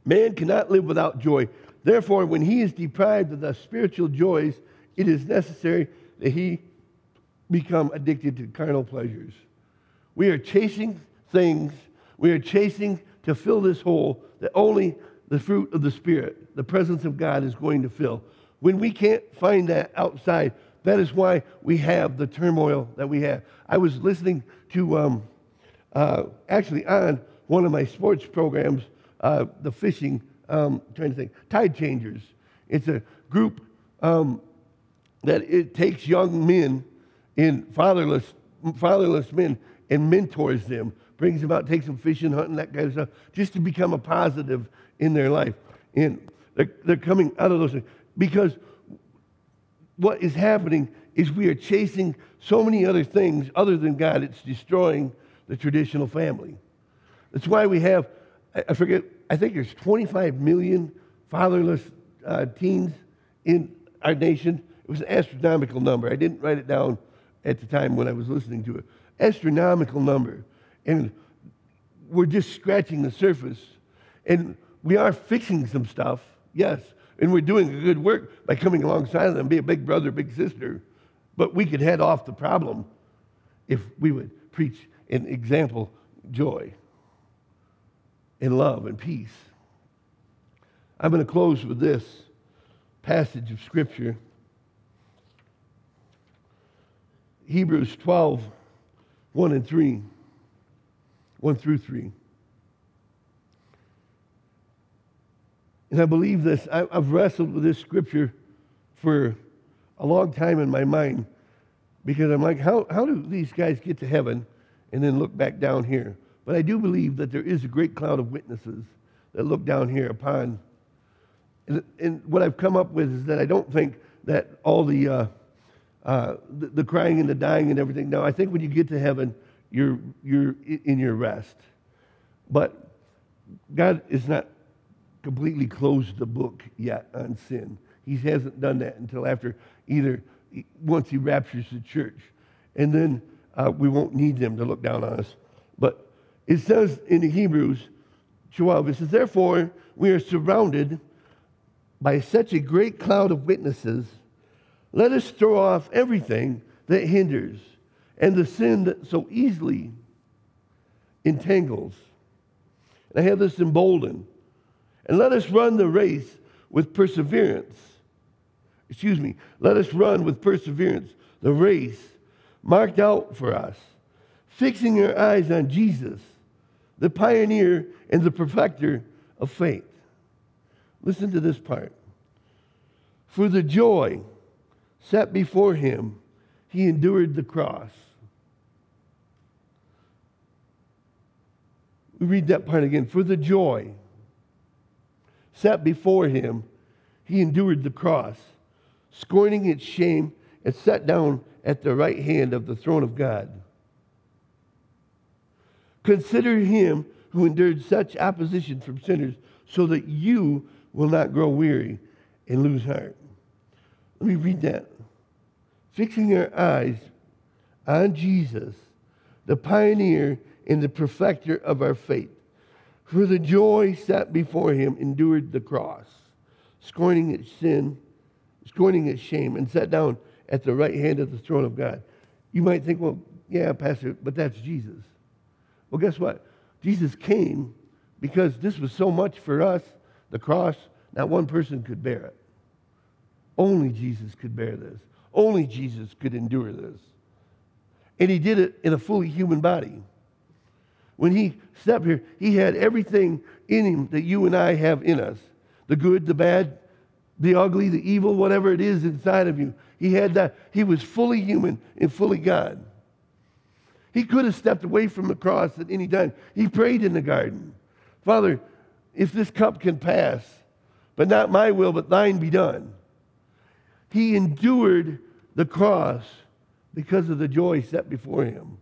Man cannot live without joy. Therefore, when he is deprived of the spiritual joys, it is necessary that he become addicted to carnal pleasures. We are chasing things, we are chasing to fill this hole that only the fruit of the Spirit, the presence of God, is going to fill. When we can't find that outside, that is why we have the turmoil that we have. I was listening to, um, uh, actually, on one of my sports programs, uh, the fishing um, trying to think, Tide Changers. It's a group um, that it takes young men in fatherless, fatherless men and mentors them, brings them out, takes them fishing, hunting, that kind of stuff, just to become a positive in their life. And they're, they're coming out of those things. Because what is happening is we are chasing so many other things other than God. It's destroying the traditional family. That's why we have, I forget I think there's 25 million fatherless uh, teens in our nation. It was an astronomical number. I didn't write it down at the time when I was listening to it. Astronomical number. And we're just scratching the surface. And we are fixing some stuff, yes. And we're doing good work by coming alongside of them, be a big brother, big sister. But we could head off the problem if we would preach an example joy and love and peace. I'm going to close with this passage of Scripture Hebrews 12, 1 and 3. 1 through 3. And I believe this. I, have wrestled with this scripture for a long time in my mind because I'm like, how, how do these guys get to heaven and then look back down here? But I do believe that there is a great cloud of witnesses that look down here upon. And, and what I've come up with is that I don't think that all the uh, uh, the, the crying and the dying and everything. Now, I think when you get to heaven, you're, you're in your rest. But God is not completely closed the book yet on sin. He hasn't done that until after either once he raptures the church. And then uh, we won't need them to look down on us. But it says in the Hebrews 12, it says, Therefore, we are surrounded by such a great cloud of witnesses. Let us throw off everything that hinders and the sin that so easily entangles. And I have this emboldened. And let us run the race with perseverance. Excuse me. Let us run with perseverance the race marked out for us, fixing our eyes on Jesus, the pioneer and the perfecter of faith. Listen to this part. For the joy set before him, he endured the cross. We read that part again. For the joy set before him, he endured the cross, scorning its shame, and sat down at the right hand of the throne of God. Consider him who endured such opposition from sinners, so that you will not grow weary and lose heart. Let me read that. Fixing our eyes on Jesus, the pioneer and the perfecter of our faith, for the joy set before him endured the cross, scorning its sin, scorning its shame, and sat down at the right hand of the throne of God. You might think, well, yeah, Pastor, but that's Jesus. Well, guess what? Jesus came because this was so much for us, the cross, not one person could bear it. Only Jesus could bear this. Only Jesus could endure this. And he did it in a fully human body. When he stepped here, he had everything in him that you and I have in us the good, the bad, the ugly, the evil, whatever it is inside of you. He had that. He was fully human and fully God. He could have stepped away from the cross at any time. He prayed in the garden Father, if this cup can pass, but not my will, but thine be done. He endured the cross because of the joy set before him.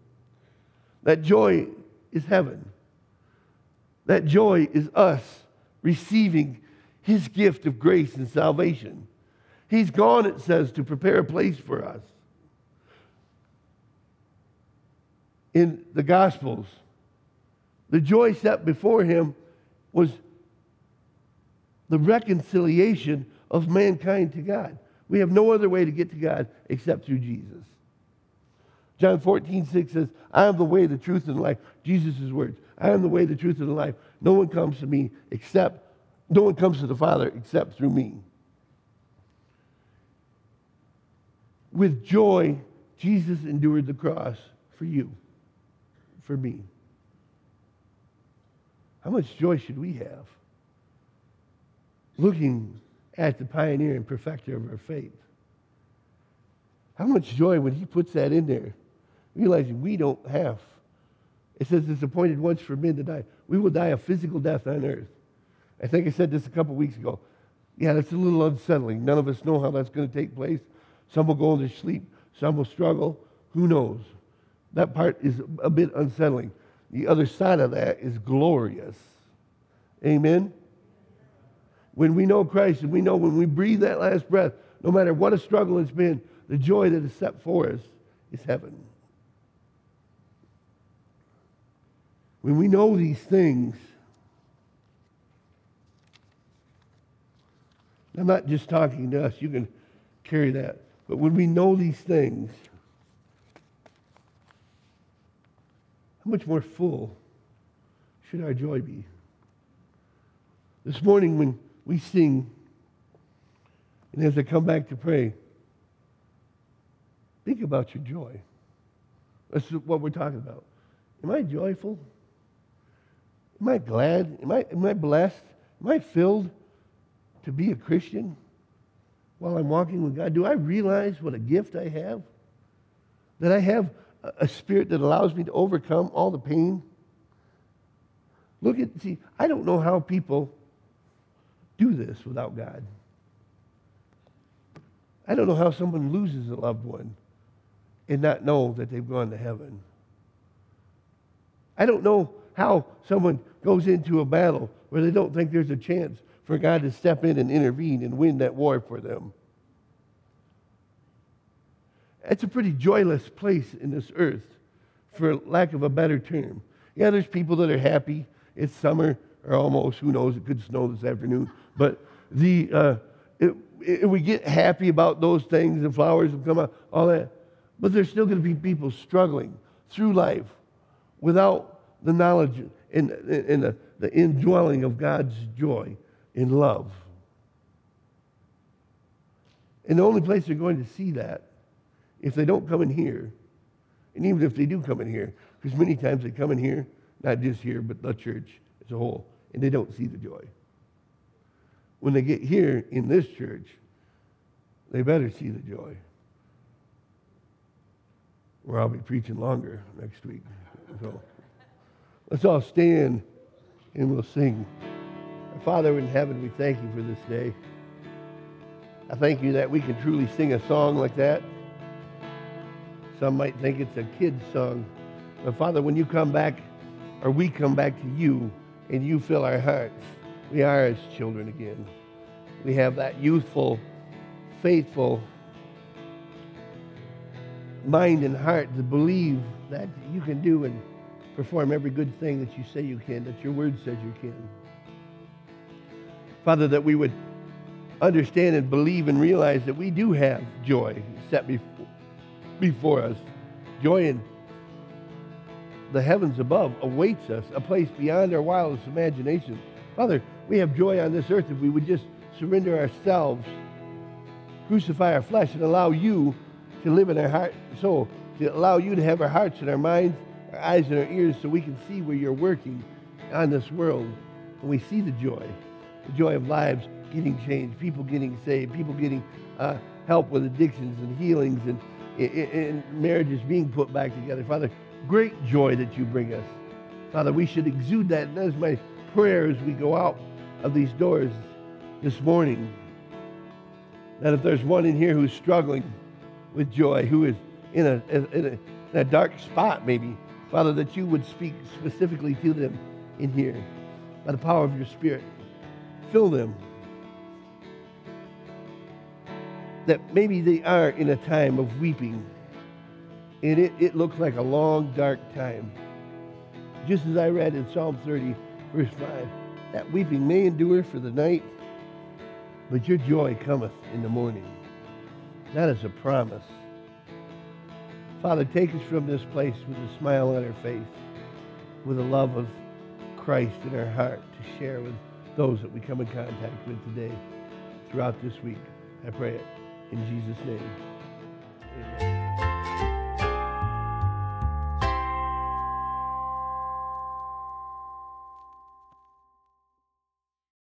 That joy is heaven. That joy is us receiving his gift of grace and salvation. He's gone, it says, to prepare a place for us. In the Gospels, the joy set before him was the reconciliation of mankind to God. We have no other way to get to God except through Jesus. John 14, 6 says, I am the way, the truth, and the life. Jesus' words. I am the way, the truth, and the life. No one comes to me except, no one comes to the Father except through me. With joy, Jesus endured the cross for you, for me. How much joy should we have? Looking at the pioneer and perfecter of our faith. How much joy when he puts that in there, realizing we don't have. It says it's appointed once for men to die. We will die a physical death on earth. I think I said this a couple weeks ago. Yeah, that's a little unsettling. None of us know how that's going to take place. Some will go into sleep, some will struggle. Who knows? That part is a bit unsettling. The other side of that is glorious. Amen? When we know Christ and we know when we breathe that last breath, no matter what a struggle it's been, the joy that is set for us is heaven. When we know these things, I'm not just talking to us, you can carry that. But when we know these things, how much more full should our joy be? This morning, when we sing, and as I come back to pray, think about your joy. That's what we're talking about. Am I joyful? Am I glad? Am I, am I blessed? Am I filled to be a Christian? while I'm walking with God? Do I realize what a gift I have? That I have a spirit that allows me to overcome all the pain? Look at, see, I don't know how people do this without God. I don't know how someone loses a loved one and not know that they've gone to heaven. I don't know how someone goes into a battle where they don't think there's a chance for God to step in and intervene and win that war for them. It's a pretty joyless place in this earth, for lack of a better term. Yeah, there's people that are happy. It's summer, or almost, who knows, it could snow this afternoon. But the, uh, it, it, we get happy about those things, the flowers will come out, all that. But there's still going to be people struggling through life without the knowledge and, and the, the indwelling of God's joy and love. And the only place they're going to see that, if they don't come in here, and even if they do come in here, because many times they come in here, not just here, but the church as a whole, and they don't see the joy. When they get here in this church, they better see the joy. Or I'll be preaching longer next week. So let's all stand and we'll sing. Father in heaven, we thank you for this day. I thank you that we can truly sing a song like that. Some might think it's a kid's song. But Father, when you come back, or we come back to you, and you fill our hearts, we are as children again. We have that youthful, faithful mind and heart to believe that you can do and perform every good thing that you say you can, that your word says you can. Father, that we would understand and believe and realize that we do have joy set before, before us. Joy in the heavens above awaits us, a place beyond our wildest imagination. Father, we have joy on this earth if we would just surrender ourselves, crucify our flesh, and allow you to live in our heart soul, to allow you to have our hearts and our minds, our eyes and our ears so we can see where you're working on this world. And we see the joy, the joy of lives getting changed, people getting saved, people getting uh, help with addictions and healings and, and marriages being put back together. Father, great joy that you bring us. Father, we should exude that. And that is my prayer as we go out of these doors this morning. That if there's one in here who's struggling with joy, who is in a, in a, in a dark spot maybe, Father, that you would speak specifically to them in here by the power of your Spirit. Fill them. That maybe they are in a time of weeping and it, it looks like a long, dark time. Just as I read in Psalm 30, verse 5, that weeping may endure for the night, but your joy cometh in the morning. That is a promise. Father, take us from this place with a smile on our face, with the love of Christ in our heart to share with those that we come in contact with today throughout this week. I pray it in Jesus' name. Amen.